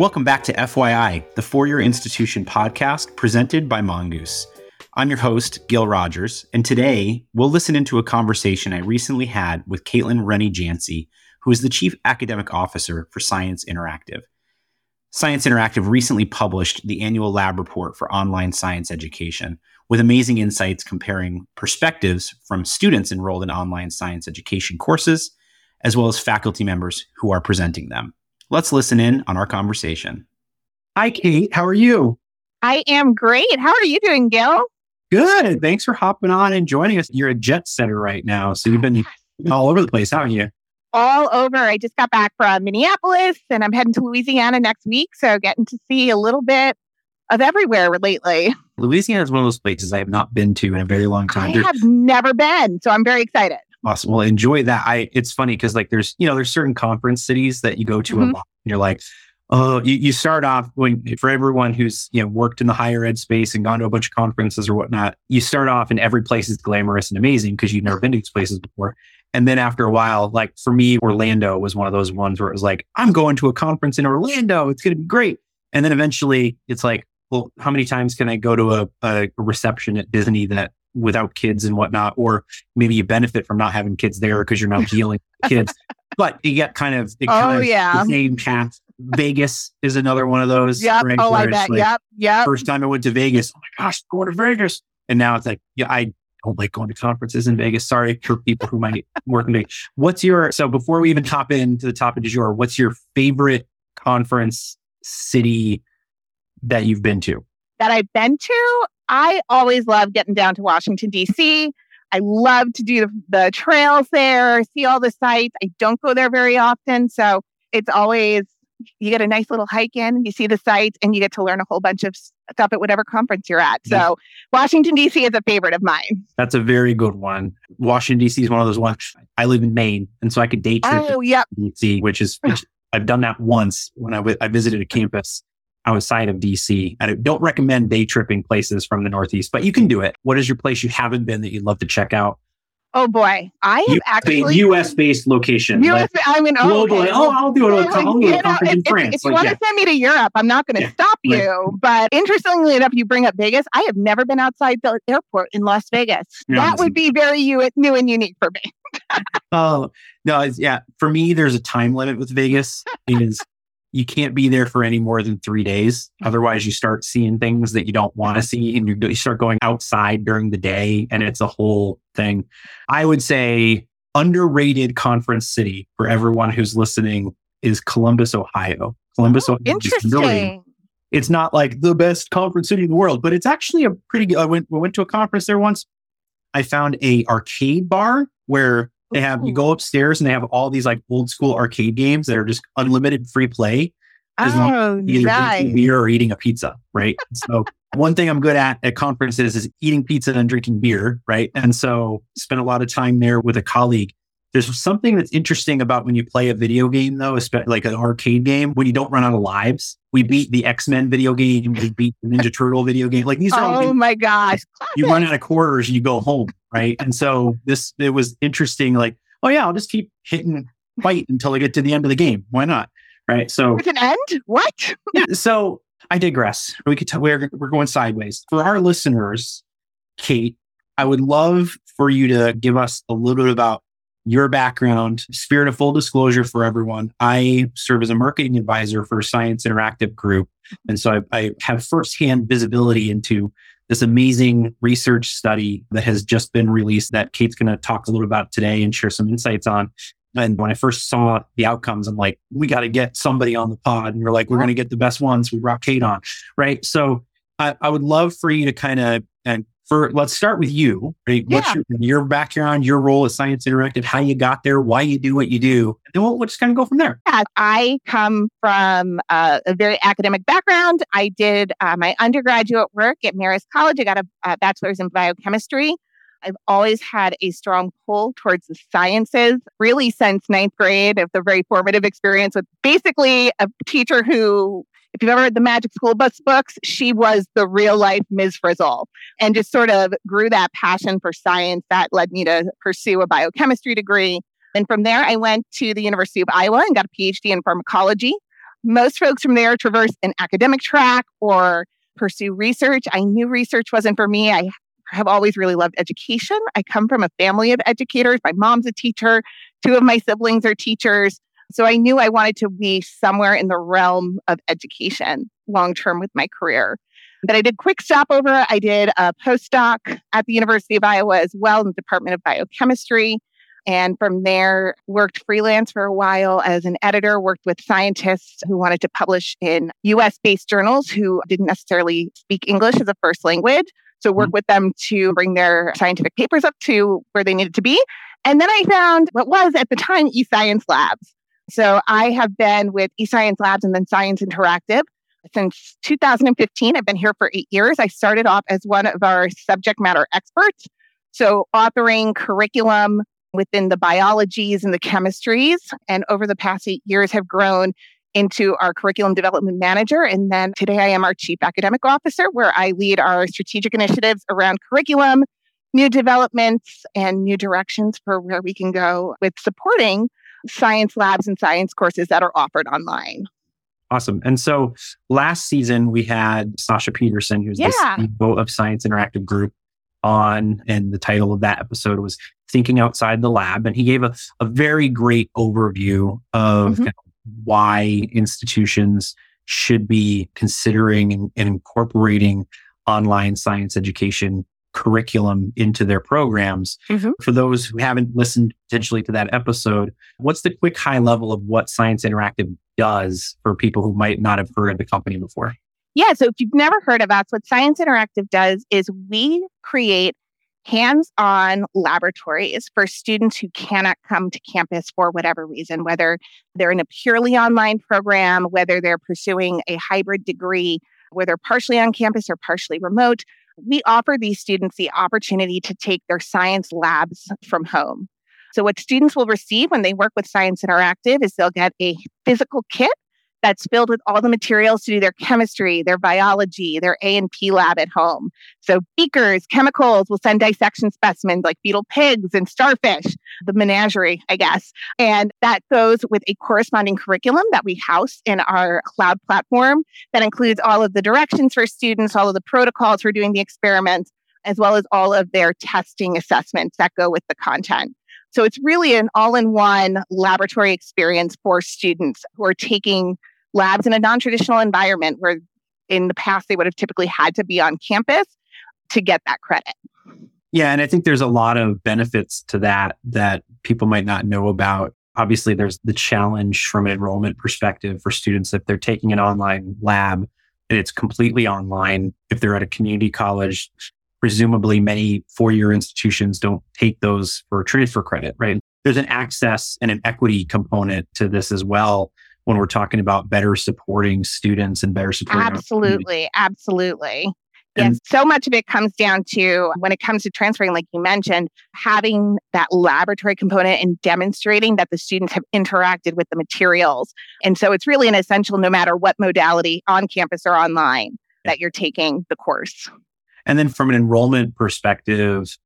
Welcome back to FYI, the For Your Institution podcast presented by Mongoose. I'm your host, Gil Rogers, and today we'll listen into a conversation I recently had with Caitlin Runne-Janczy, who is the Chief Academic Officer for Science Interactive. Science Interactive recently published the annual lab report for online science education with amazing insights comparing perspectives from students enrolled in online science education courses, as well as faculty members who are presenting them. Let's listen in on our conversation. Hi, Kate. How are you? I am great. How are you doing, Gil? Good. Thanks for hopping on and joining us. You're a jet setter right now. So you've been oh all over the place, haven't you? All over. I just got back from Minneapolis and I'm heading to Louisiana next week. So getting to see a little bit of everywhere lately. Louisiana is one of those places I have not been to in a very long time. I have never been. So I'm very excited. Awesome. Well, enjoy that. I it's funny because like there's you know there's certain conference cities that you go to mm-hmm. a lot. And you're like, oh, you, you start off going for everyone who's you know worked in the higher ed space and gone to a bunch of conferences or whatnot. You start off and every place is glamorous and amazing because you've never been to these places before. And then after a while, like for me, Orlando was one of those ones where it was like, I'm going to a conference in Orlando. It's going to be great. And then eventually it's like, well, how many times can I go to a, a reception at Disney that without kids and whatnot, or maybe you benefit from not having kids there because you're not dealing with kids. But you get kind of, it oh, kind oh, of yeah. the same path. Vegas is another one of those. Yep. Right, oh, I bet. Like, yep. Yep. First time I went to Vegas, oh my gosh, going to Vegas. And now it's like, yeah, I don't like going to conferences in Vegas. Sorry for people who might work in Vegas. What's your, so before we even hop into the topic du jour, what's your favorite conference city that you've been to? That I've been to? I always love getting down to Washington, D.C. I love to do the, the trails there, see all the sites. I don't go there very often. So it's always, you get a nice little hike in, you see the sites, and you get to learn a whole bunch of stuff at whatever conference you're at. So Washington, D.C. is a favorite of mine. That's a very good one. Washington, D.C. is one of those ones. I live in Maine, and so I could date trip oh, yep. D.C., which is, which I've done that once when I, w- I visited a campus outside of DC. I don't recommend day tripping places from the Northeast, but you can do it. What is your place you haven't been that you'd love to check out? Oh boy, I have actually U.S. based location. U.S. I mean, oh, globally. Okay. Oh, I'll do it. I'll, I'll do a conference in France. If, you like, want to yeah. send me to Europe, I'm not going to yeah. stop you. Right. But interestingly enough, you bring up Vegas. I have never been outside the airport in Las Vegas. Yeah, that would be very new and unique for me. Oh no, yeah. For me, there's a time limit with Vegas. Is you can't be there for any more than three days. Otherwise, you start seeing things that you don't want to see and you start going outside during the day and it's a whole thing. I would say underrated conference city for everyone who's listening is Columbus, Ohio. Columbus, oh, Ohio. Interesting. it's not like the best conference city in the world, but it's actually a pretty good. I went, I went to a conference there once. I found a arcade bar where they have you go upstairs and they have all these like old school arcade games that are just unlimited free play. Oh, either nice. drinking beer or eating a pizza, right? so one thing I'm good at at conferences is eating pizza and drinking beer, right? And so spent a lot of time there with a colleague. There's something that's interesting about when you play a video game, though, especially like an arcade game, when you don't run out of lives. We beat the X Men video game, we beat the Ninja Turtle video game. Like these are. Oh my gosh! You run out of quarters and you go home, right? And so this it was interesting. Like, oh yeah, I'll just keep hitting fight until I get to the end of the game. Why not? Right. So with an end? What? yeah. So I digress. We could tell we're we're going sideways. For our listeners, Kate, I would love for you to give us a little bit about your background. Spirit of full disclosure for everyone. I serve as a marketing advisor for Science Interactive Group. And so I, I have firsthand visibility into this amazing research study that has just been released that Kate's going to talk a little about today and share some insights on. And when I first saw the outcomes, I'm like, we got to get somebody on the pod. And we're like, we're going to get the best ones. We brought Kate on. Right. So I, I would love for you to kind of and for let's start with you. Right? Yeah. What's your, your, background, your role at Science Interactive, how you got there, why you do what you do, and then we'll, we'll just kind of go from there. Yeah, I come from uh, a very academic background. I did uh, my undergraduate work at Marist College. I got a, a bachelor's in biochemistry. I've always had a strong pull towards the sciences, really since ninth grade of the very formative experience with basically a teacher who if you've ever read the Magic School Bus books, she was the real life Ms. Frizzle and just sort of grew that passion for science that led me to pursue a biochemistry degree. And from there, I went to the University of Iowa and got a PhD in pharmacology. most folks from there traverse an academic track or pursue research. I knew research wasn't for me. I have always really loved education. I come from a family of educators. My mom's a teacher, two of my siblings are teachers. So I knew I wanted to be somewhere in the realm of education long term with my career. But I did quick stopover. I did a postdoc at the University of Iowa as well in the Department of Biochemistry. And from there, worked freelance for a while as an editor, worked with scientists who wanted to publish in US based journals who didn't necessarily speak English as a first language. So work mm-hmm. with them to bring their scientific papers up to where they needed to be. And then I found what was at the time eScience Labs. So I have been with eScience Labs and then Science Interactive since 2015. I've been here for eight years. I started off as one of our subject matter experts. So authoring curriculum within the biologies and the chemistries. And over the past eight years have grown into our curriculum development manager. And then today I am our chief academic officer, where I lead our strategic initiatives around curriculum, new developments, and new directions for where we can go with supporting science labs and science courses that are offered online. Awesome. And so last season we had Sasha Peterson, who's yeah. the CEO of Science Interactive Group, on, and the title of that episode was Thinking Outside the Lab. And he gave a, a very great overview of mm-hmm. why institutions should be considering and, and incorporating online science education curriculum into their programs. Mm-hmm. For those who haven't listened potentially to that episode, what's the quick high level of what Science Interactive does for people who might not have heard of the company before? Yeah, so if you've never heard of us, what Science Interactive does is we create hands on laboratories for students who cannot come to campus for whatever reason, whether they're in a purely online program, whether they're pursuing a hybrid degree, whether partially on campus or partially remote we offer these students the opportunity to take their science labs from home. So, what students will receive when they work with Science Interactive is they'll get a physical kit that's filled with all the materials to do their chemistry, their biology, their A&P lab at home. So beakers, chemicals, we'll send dissection specimens like fetal pigs and starfish, the menagerie, I guess. And that goes with a corresponding curriculum that we house in our cloud platform that includes all of the directions for students, all of the protocols for doing the experiments, as well as all of their testing assessments that go with the content. So it's really an all in one laboratory experience for students who are taking labs in a non traditional environment where in the past they would have typically had to be on campus to get that credit. Yeah, and I think there's a lot of benefits to that that people might not know about. Obviously, there's the challenge from an enrollment perspective for students if they're taking an online lab and it's completely online. If they're at a community college, presumably many four year institutions don't take those for transfer credit, right? There's an access and an equity component to this as well when we're talking about better supporting students and better supporting absolutely absolutely. And yes so much of it comes down to when it comes to transferring like you mentioned having that laboratory component and demonstrating that the students have interacted with the materials. And so it's really an essential no matter what modality on campus or online that you're taking the course. And then from an enrollment perspective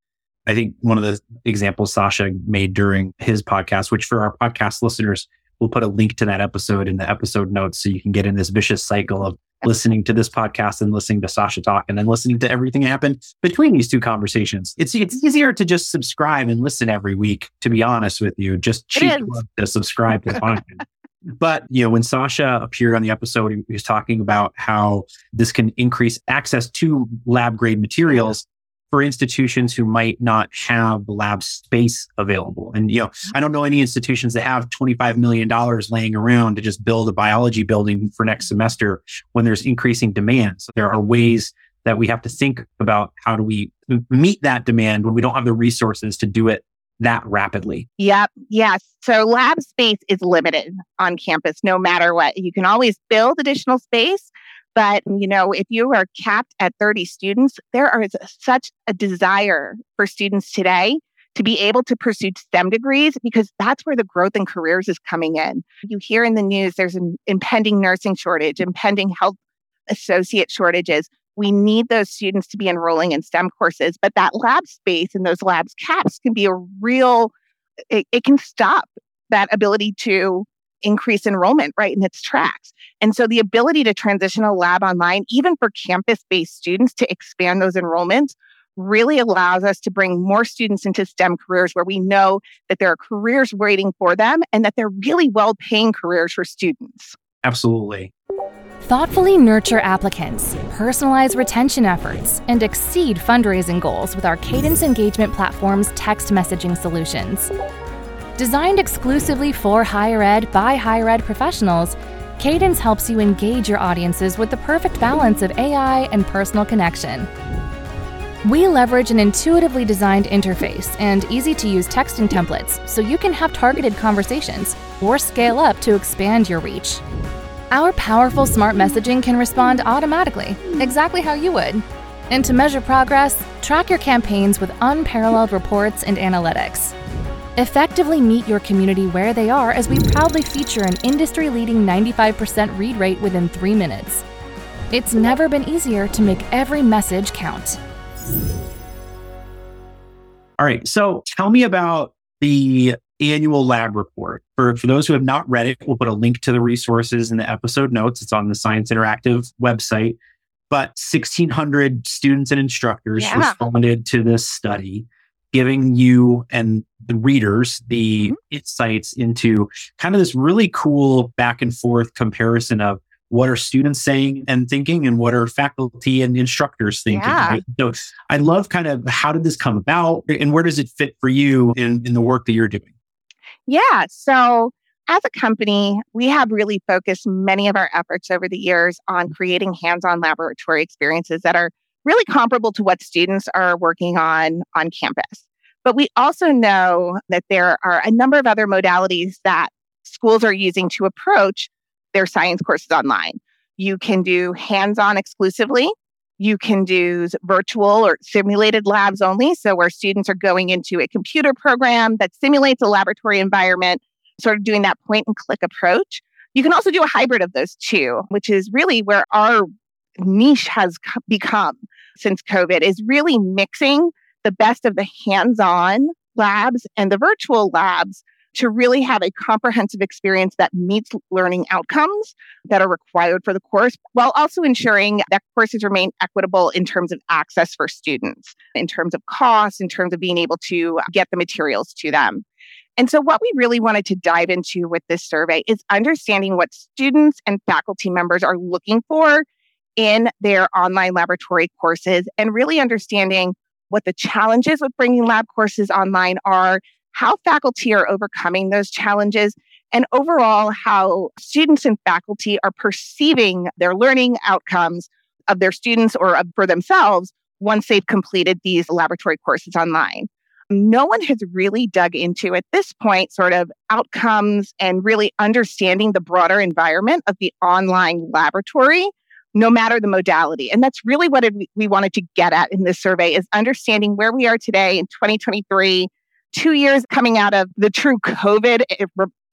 I think one of the examples Sasha made during his podcast, which for our podcast listeners, We'll put a link to that episode in the episode notes so you can get in this vicious cycle of listening to this podcast and listening to Sasha talk and then listening to everything happen between these two conversations. It's it's easier to just subscribe and listen every week, to be honest with you. Just cheap to subscribe to the podcast. But you know, when Sasha appeared on the episode, he was talking about how this can increase access to lab grade materials for institutions who might not have lab space available. And, you know, I don't know any institutions that have $25 million laying around to just build a biology building for next semester when there's increasing demand. So there are ways that we have to think about how do we meet that demand when we don't have the resources to do it that rapidly. Yep. Yes. So lab space is limited on campus no matter what. You can always build additional space, but, you know, if you are capped at 30 students, there is such a desire for students today to be able to pursue STEM degrees because that's where the growth in careers is coming in. You hear in the news there's an impending nursing shortage, impending health associate shortages. We need those students to be enrolling in STEM courses, but that lab space and those labs caps can be a real, it, it can stop that ability to increase enrollment right in its tracks. And so the ability to transition a lab online, even for campus based students to expand those enrollments, really allows us to bring more students into STEM careers where we know that there are careers waiting for them and that they're really well paying careers for students. Absolutely. Thoughtfully nurture applicants, personalize retention efforts, and exceed fundraising goals with our Cadence Engagement Platform's text messaging solutions. Designed exclusively for higher ed by higher ed professionals, Cadence helps you engage your audiences with the perfect balance of AI and personal connection. We leverage an intuitively designed interface and easy to use texting templates so you can have targeted conversations or scale up to expand your reach. Our powerful smart messaging can respond automatically, exactly how you would. And to measure progress, track your campaigns with unparalleled reports and analytics. Effectively meet your community where they are as we proudly feature an industry leading 95% read rate within three minutes. It's never been easier to make every message count. All right. So tell me about the annual lab report. For, for those who have not read it, we'll put a link to the resources in the episode notes. It's on the Science Interactive website. But 1,600 students and instructors yeah. responded to this study giving you and the readers the mm-hmm. insights into kind of this really cool back and forth comparison of what are students saying and thinking and what are faculty and instructors thinking yeah. right? so i love kind of how did this come about and where does it fit for you in, in the work that you're doing yeah so as a company, we have really focused many of our efforts over the years on creating hands on laboratory experiences that are really comparable to what students are working on on campus. But we also know that there are a number of other modalities that schools are using to approach their science courses online. You can do hands on exclusively. You can do virtual or simulated labs only. So, where students are going into a computer program that simulates a laboratory environment, sort of doing that point and click approach. You can also do a hybrid of those two, which is really where our niche has become since COVID is really mixing the best of the hands on labs and the virtual labs to really have a comprehensive experience that meets learning outcomes that are required for the course, while also ensuring that courses remain equitable in terms of access for students, in terms of cost, in terms of being able to get the materials to them. And so, what we really wanted to dive into with this survey is understanding what students and faculty members are looking for in their online laboratory courses and really understanding what the challenges with bringing lab courses online are, how faculty are overcoming those challenges, and overall how students and faculty are perceiving their learning outcomes of their students or for themselves once they've completed these laboratory courses online. No one has really dug into at this point sort of outcomes and really understanding the broader environment of the online laboratory no matter the modality. And that's really what we wanted to get at in this survey is understanding where we are today in 2023, two years coming out of the true COVID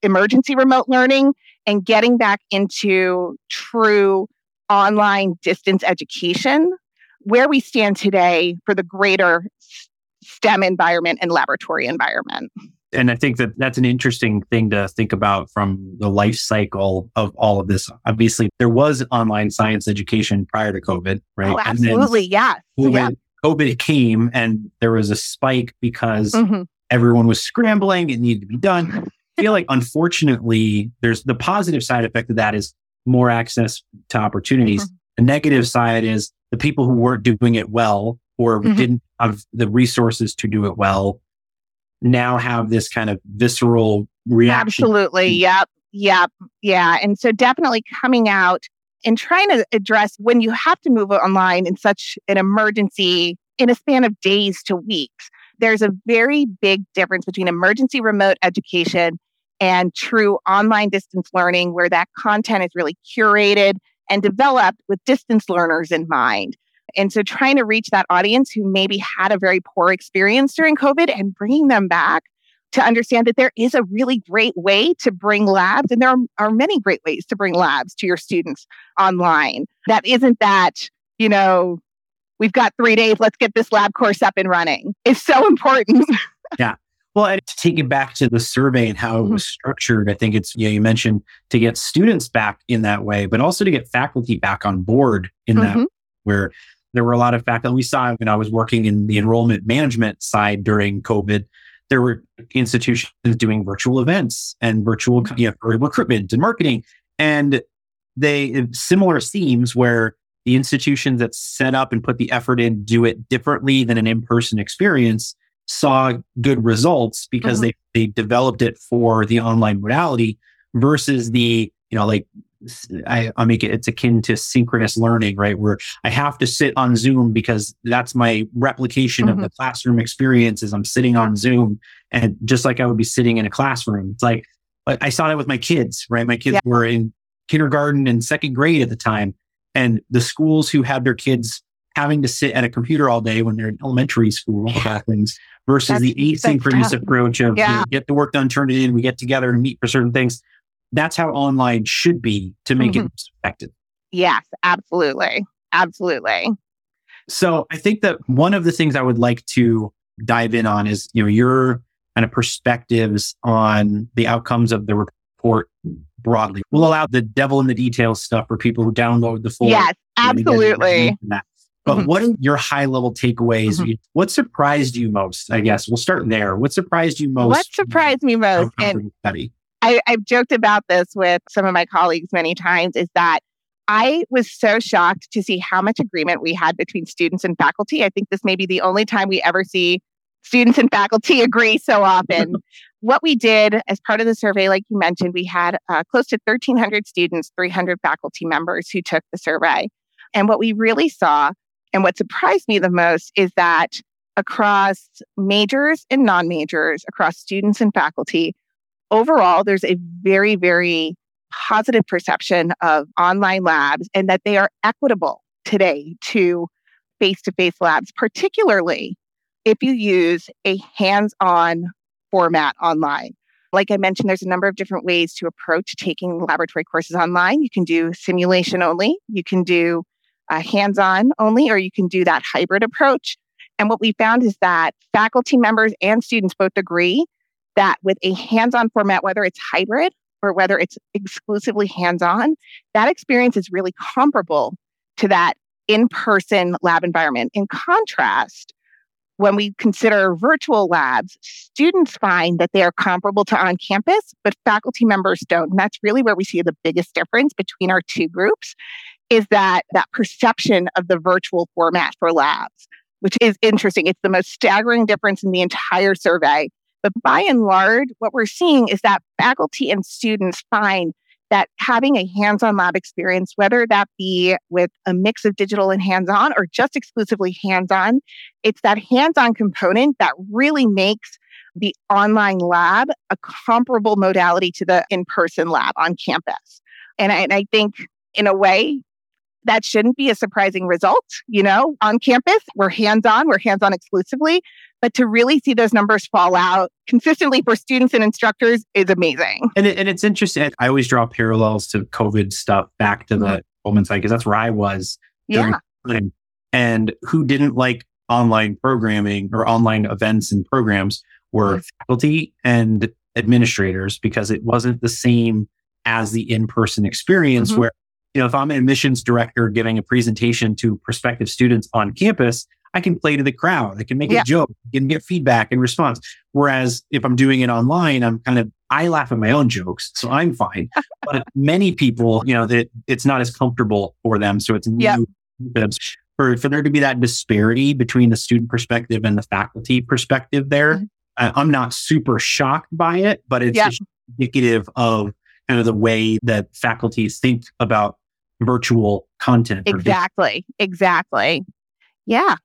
emergency remote learning and getting back into true online distance education, where we stand today for the greater STEM environment and laboratory environment and I think that that's an interesting thing to think about from the life cycle of all of this. Obviously, there was online science education prior to COVID, right? Oh, absolutely. Yeah. COVID, yeah. COVID came and there was a spike because mm-hmm. everyone was scrambling. It needed to be done. I feel like, unfortunately, there's the positive side effect of that is more access to opportunities. Mm-hmm. The negative side is the people who weren't doing it well or mm-hmm. didn't have the resources to do it well now have this kind of visceral reaction. Absolutely. Hmm. Yep. Yep. Yeah. And so definitely coming out and trying to address when you have to move online in such an emergency in a span of days to weeks. There's a very big difference between emergency remote education and true online distance learning, where that content is really curated and developed with distance learners in mind. And so trying to reach that audience who maybe had a very poor experience during COVID and bringing them back to understand that there is a really great way to bring labs, and there are, are many great ways to bring labs to your students online. That isn't that, you know, we've got three days, let's get this lab course up and running. It's so important. yeah. Well, and to take it back to the survey and how it was structured, I think it's, you know, you mentioned to get students back in that way, but also to get faculty back on board in that, Mhm. where there were a lot of faculty. We saw when I was working in the enrollment management side during COVID, there were institutions doing virtual events and virtual, you know, recruitment and marketing. And they, similar themes where the institutions that set up and put the effort in do it differently than an in-person experience saw good results because Mhm. they they developed it for the online modality versus the you know like I, make it it's akin to synchronous learning right where I have to sit on Zoom because that's my replication of the mm-hmm. classroom experience is I'm sitting on Zoom and just like I would be sitting in a classroom. It's like I saw that with my kids right? My kids Yeah. were in kindergarten and second grade at the time and the schools who had their kids having to sit at a computer all day when they're in elementary school, things, versus That's- the asynchronous approach of you know, get the work done, turn it in, we get together and meet for certain things. That's how online should be to make Mm-hmm. it effective. Yes, absolutely. Absolutely. So I think that one of the things I would like to dive in on is, you know, your kind of perspectives on the outcomes of the report broadly. We'll allow the devil in the details stuff for people who download the full Yes, absolutely. But Mhm. what are your high level takeaways? Mhm. What surprised you most? I guess we'll start there. What surprised you most? What surprised me most, and study? I, I've joked about this with some of my colleagues many times, is that I was so shocked to see how much agreement we had between students and faculty. I think this may be the only time we ever see students and faculty agree so often. what we did as part of the survey, like you mentioned, we had uh, close to 1,300 students, 300 faculty members who took the survey. And what we really saw, and what surprised me the most, is that across majors and non majors, across students and faculty, overall, there's a very, very positive perception of online labs and that they are equitable today to face to face labs, particularly if you use a hands on format online. Like I mentioned, there's a number of different ways to approach taking laboratory courses online. You can do simulation only, you can do uh, hands on only, or you can do that hybrid approach. And what we found is that faculty members and students both agree that with a hands on format, whether it's hybrid or whether it's exclusively hands on, that experience is really comparable to that in person lab environment. In contrast, when we consider virtual labs, students find that they are comparable to on campus, but faculty members don't. And that's really where we see the biggest difference between our two groups is that that perception of the virtual format for labs, which is interesting. It's the most staggering difference in the entire survey. But by and large, what we're seeing is that faculty and students find that having a hands on lab experience, whether that be with a mix of digital and hands on or just exclusively hands on, it's that hands on component that really makes the online lab a comparable modality to the in person lab on campus. And I, and I think, in a way, that shouldn't be a surprising result. You know, on campus, we're hands on, we're hands on exclusively. But to really see those numbers fall out consistently for students and instructors is amazing. And, it, and it's interesting. I always draw parallels to COVID stuff back to the Goldman side because that's where I was Yeah. time. And who didn't like online programming or online events and programs were Yes. faculty and administrators because it wasn't the same as the in-person experience Mhm. where you know if i'm an admissions director giving a presentation to prospective students on campus i can play to the crowd i can make Yeah. a joke I can get feedback and response whereas if i'm doing it online i'm kind of i laugh at my own jokes so i'm fine but many people you know that it's not as comfortable for them so it's Yeah. new for, for there to be that disparity between the student perspective and the faculty perspective there Mhm. I- i'm not super shocked by it but it's Yeah. just indicative of kind of the way that faculty think about virtual content. Exactly. Exactly. Yeah.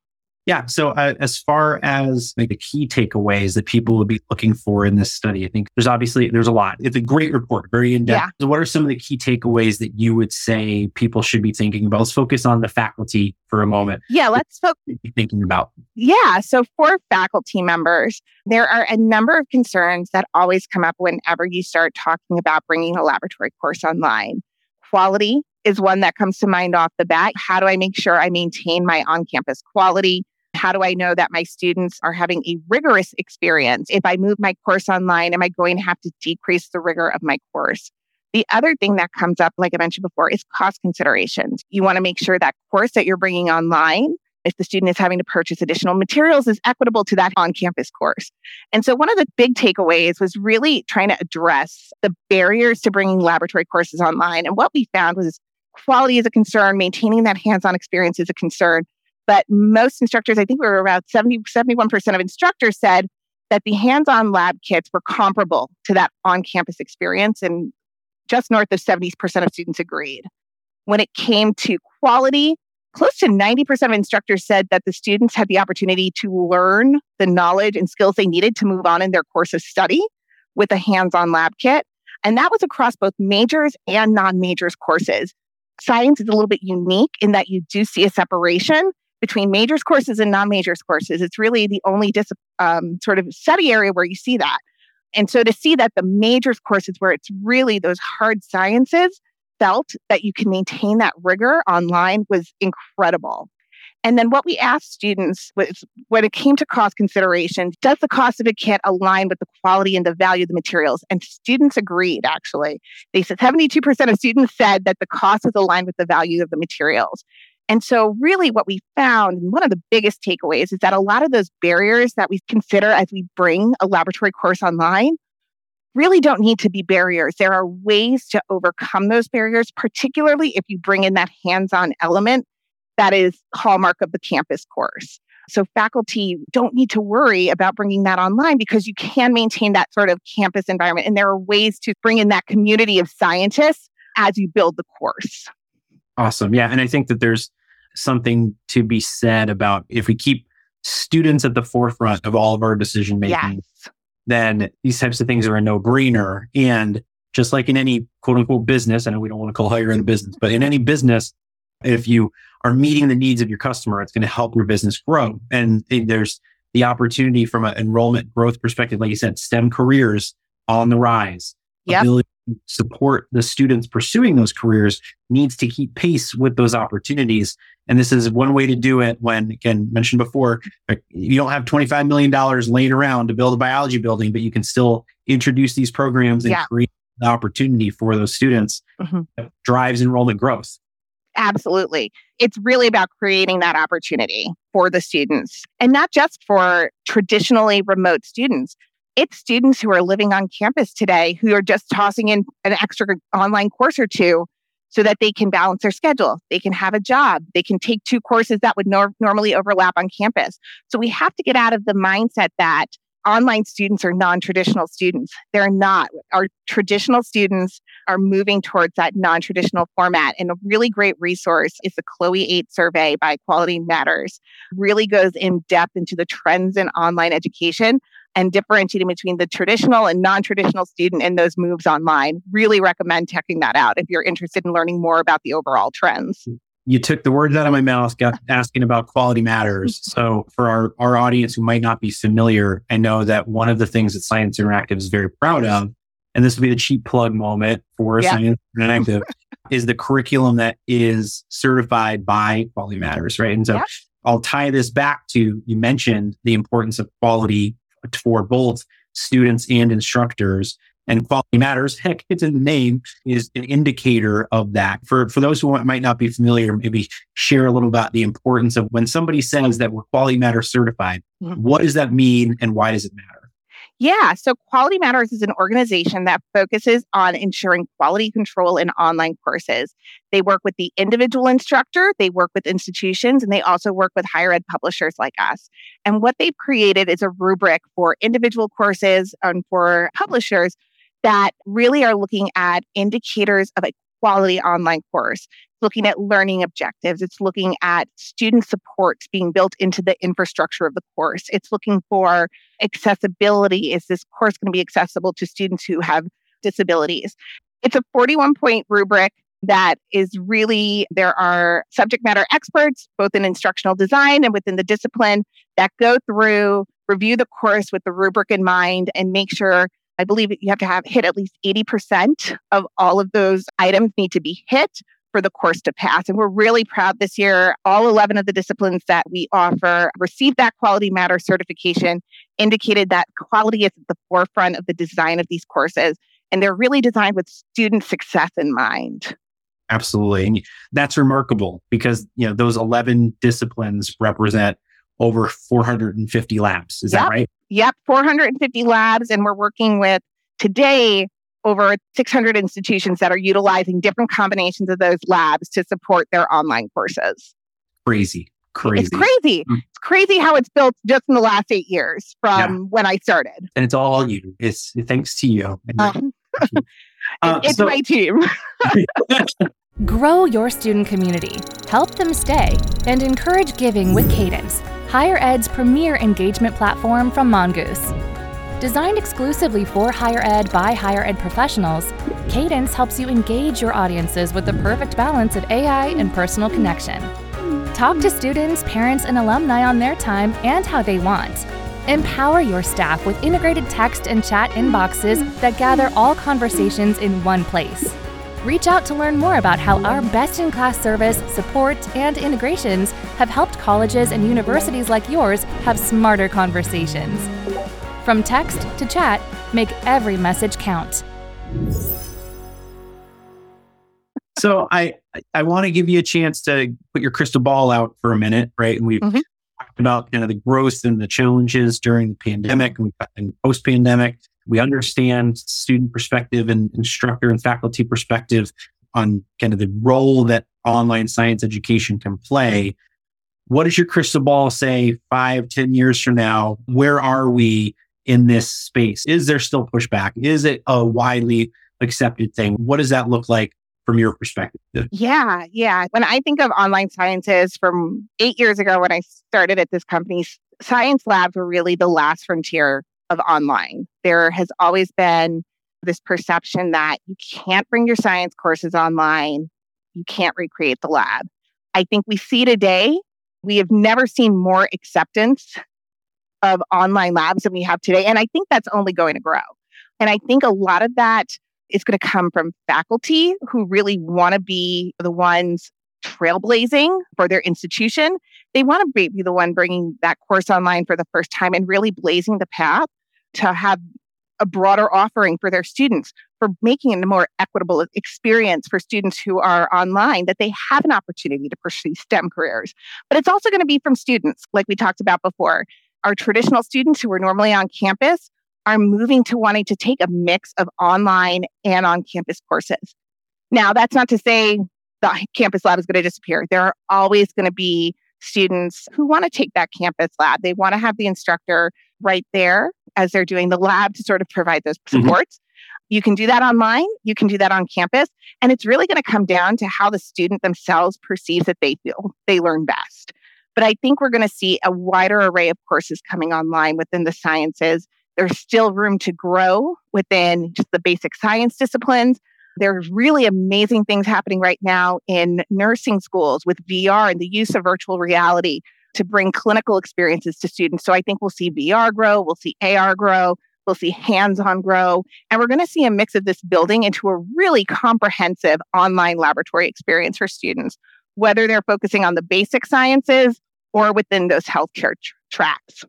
Yeah. So, uh, as far as like the key takeaways that people would be looking for in this study, I think there's obviously there's a lot. It's a great report, very in depth. Yeah. So, what are some of the key takeaways that you would say people should be thinking about? Let's focus on the faculty for a moment. Yeah. Let's focus. Thinking about. Yeah. So for faculty members, there are a number of concerns that always come up whenever you start talking about bringing a laboratory course online. Quality is one that comes to mind off the bat. How do I make sure I maintain my on campus quality? How do I know that my students are having a rigorous experience? If I move my course online, am I going to have to decrease the rigor of my course? The other thing that comes up, like I mentioned before, is cost considerations. You want to make sure that course that you're bringing online, if the student is having to purchase additional materials, is equitable to that on campus course. And so, one of the big takeaways was really trying to address the barriers to bringing laboratory courses online. And what we found was quality is a concern, maintaining that hands on experience is a concern. But most instructors, I think we were about 70, 71% of instructors said that the hands on lab kits were comparable to that on campus experience. And just north of 70% of students agreed. When it came to quality, close to 90% of instructors said that the students had the opportunity to learn the knowledge and skills they needed to move on in their course of study with a hands on lab kit. And that was across both majors and non majors courses. Science is a little bit unique in that you do see a separation between majors courses and non majors courses. It's really the only dis- um, sort of study area where you see that. And so to see that the majors courses where it's really those hard sciences felt that you can maintain that rigor online was incredible. And then what we asked students was when it came to cost considerations, does the cost of a kit align with the quality and the value of the materials? And students agreed, actually. They said 72% of students said that the cost was aligned with the value of the materials. And so, really, what we found, and one of the biggest takeaways, is that a lot of those barriers that we consider as we bring a laboratory course online really don't need to be barriers. There are ways to overcome those barriers, particularly if you bring in that hands on element that is hallmark of the campus course. So faculty don't need to worry about bringing that online because you can maintain that sort of campus environment. And there are ways to bring in that community of scientists as you build the course. Awesome. Yeah. And I think that there's something to be said about if we keep students at the forefront of all of our decision making, yes. then these types of things are a no brainer. And just like in any quote unquote business, I know we don't want to call higher in a business, but in any business, if you are meeting the needs of your customer, it's going to help your business grow. And there's the opportunity from an enrollment growth perspective, like you said, STEM careers on the rise. Yep. Ability support the students pursuing those careers needs to keep pace with those opportunities. And this is one way to do it when, again, mentioned before, you don't have $25 million laying around to build a biology building, but you can still introduce these programs and yeah. create the opportunity for those students mm-hmm. that drives enrollment growth. Absolutely. It's really about creating that opportunity for the students and not just for traditionally remote students. It's students who are living on campus today who are just tossing in an extra online course or two so that they can balance their schedule. They can have a job. They can take two courses that would nor- normally overlap on campus. So we have to get out of the mindset that online students are non traditional students. They're not. Our traditional students are moving towards that non traditional format. And a really great resource is the CHLOE 8 survey by Quality Matters, really goes in depth into the trends in online education and differentiating between the traditional and non-traditional student in those moves online. Really recommend checking that out if you're interested in learning more about the overall trends. You took the words out of my mouth, got asking about quality matters. So for our, our audience who might not be familiar, I know that one of the things that Science Interactive is very proud of, and this will be the cheap plug moment for yeah. Science Interactive, is the curriculum that is certified by Quality Matters, right? And so I'll tie this back to you mentioned the importance of quality for both students and instructors. And quality matters, heck, it's in the name, is an indicator of that. For, for those who might not be familiar, maybe share a little about the importance of when somebody says that we're quality matter certified, mm-hmm. what does that mean and why does it matter? Yeah. So Quality Matters is an organization that focuses on ensuring quality control in online courses. They work with the individual instructor, they work with institutions, and they also work with higher ed publishers like us. And what they've created is a rubric for individual courses and for publishers that really are looking at indicators of a quality online course It's looking at learning objectives. It's looking at student supports being built into the infrastructure of the course. It's looking for accessibility. Is this course going to be accessible to students who have disabilities? It's a 41 point rubric that is really, there are subject matter experts, both in instructional design and within the discipline, that go through, review the course with the rubric in mind, and make sure I believe you have to have hit at least 80% of all of those items need to be hit for the course to pass. And we're really proud this year. All 11 of the disciplines that we offer received that Quality Matter certification, indicated that quality is at the forefront of the design of these courses. And they're really designed with student success in mind. Absolutely. And that's remarkable because, you know, those 11 disciplines represent over 450 labs. Is yep. that right? Yep. 450 labs. And we're working with today over 600 institutions that are utilizing different combinations of those labs to support their online courses. Crazy. Crazy. It's crazy. Mm. It's crazy how it's built just in the last eight years from yeah. when I started. And it's all you. It's thanks to you. Um, uh, it's so- my team. Grow your student community, help them stay, and encourage giving with Cadence, Higher Ed's premier engagement platform from Mongoose. Designed exclusively for higher ed by higher ed professionals, Cadence helps you engage your audiences with the perfect balance of AI and personal connection. Talk to students, parents, and alumni on their time and how they want. Empower your staff with integrated text and chat inboxes that gather all conversations in one place. Reach out to learn more about how our best in class service, support, and integrations have helped colleges and universities like yours have smarter conversations. From text to chat, make every message count. So I I want to give you a chance to put your crystal ball out for a minute, right? And we've mm-hmm. talked about kind of the growth and the challenges during the pandemic and, and post pandemic. We understand student perspective and instructor and faculty perspective on kind of the role that online science education can play. What does your crystal ball say five, ten years from now? Where are we in this space? Is there still pushback? Is it a widely accepted thing? What does that look like from your perspective? Yeah, yeah. When I think of online sciences from eight years ago when I started at this company, science labs were really the last frontier of online. There has always been this perception that you can't bring your science courses online, you can't recreate the lab. I think we see today, we have never seen more acceptance of online labs than we have today. And I think that's only going to grow. And I think a lot of that is going to come from faculty who really want to be the ones trailblazing for their institution. They want to be the one bringing that course online for the first time and really blazing the path to have a broader offering for their students, for making it a more equitable experience for students who are online, that they have an opportunity to pursue STEM careers. But it's also going to be from students, like we talked about before our traditional students who are normally on campus are moving to wanting to take a mix of online and on campus courses. Now, that's not to say the campus lab is going to disappear. There are always going to be students who want to take that campus lab. They want to have the instructor right there as they're doing the lab to sort of provide those mm-hmm. supports. Mm-hmm. You can do that online, you can do that on campus, and it's really going to come down to how the student themselves perceives that they feel they learn best. But I think we're going to see a wider array of courses coming online within the sciences. There's still room to grow within just the basic science disciplines. There's really amazing things happening right now in nursing schools with VR and the use of virtual reality to bring clinical experiences to students. So I think we'll see VR grow, we'll see AR grow, we'll see hands on grow, and we're going to see a mix of this building into a really comprehensive online laboratory experience for students, whether they're focusing on the basic sciences or within those healthcare tr- tracks.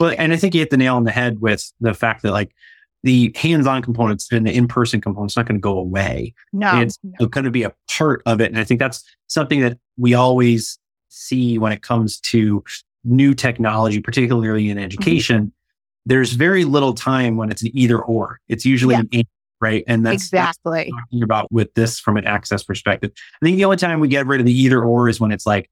Well, and I think you hit the nail on the head with the fact that like the hands-on components and the in-person components not going to go away. No, it's no. going to be a part of it, and I think that's something that we always see when it comes to new technology, particularly in mm-hmm. education. Mm-hmm. There's very little time when it's an either or. It's usually yeah. an right? And that's exactly that's talking about with this from an access perspective. I think the only time we get rid of the either or is when it's like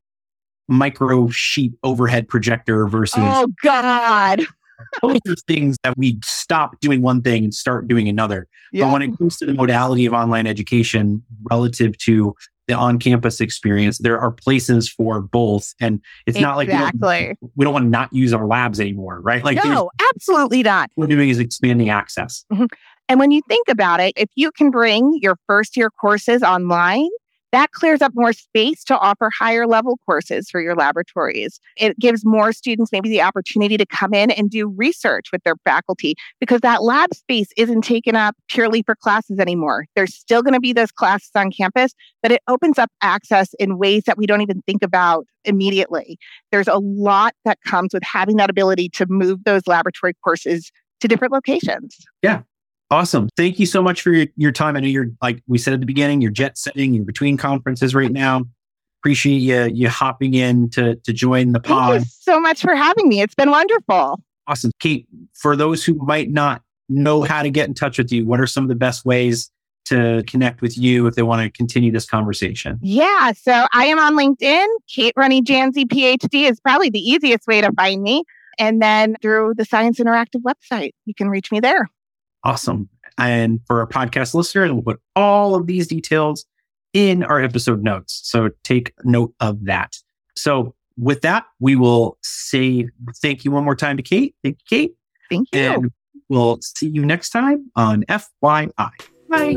micro sheet overhead projector versus oh god those are things that we stop doing one thing and start doing another yeah. but when it comes to the modality of online education relative to the on-campus experience there are places for both and it's exactly. not like we don't, we don't, want to not use our labs anymore right like no absolutely not what we're doing is expanding access mm-hmm. and when you think about it if you can bring your first year courses online that clears up more space to offer higher level courses for your laboratories. It gives more students maybe the opportunity to come in and do research with their faculty because that lab space isn't taken up purely for classes anymore. There's still going to be those classes on campus, but it opens up access in ways that we don't even think about immediately. There's a lot that comes with having that ability to move those laboratory courses to different locations. Yeah. Awesome. Thank you so much for your, your time. I know you're, like we said at the beginning, you're jet setting, you're between conferences right now. Appreciate you you hopping in to, to join the pod. Thank you so much for having me. It's been wonderful. Awesome. Kate, for those who might not know how to get in touch with you, what are some of the best ways to connect with you if they want to continue this conversation? Yeah. So I am on LinkedIn. Kate Runne-Janczy, PhD is probably the easiest way to find me. And then through the Science Interactive website, you can reach me there. Awesome. And for our podcast listeners, we'll put all of these details in our episode notes. So take note of that. So with that, we will say thank you one more time to Kate. Thank you, Kate. Thank you. And we'll see you next time on FYI. Bye.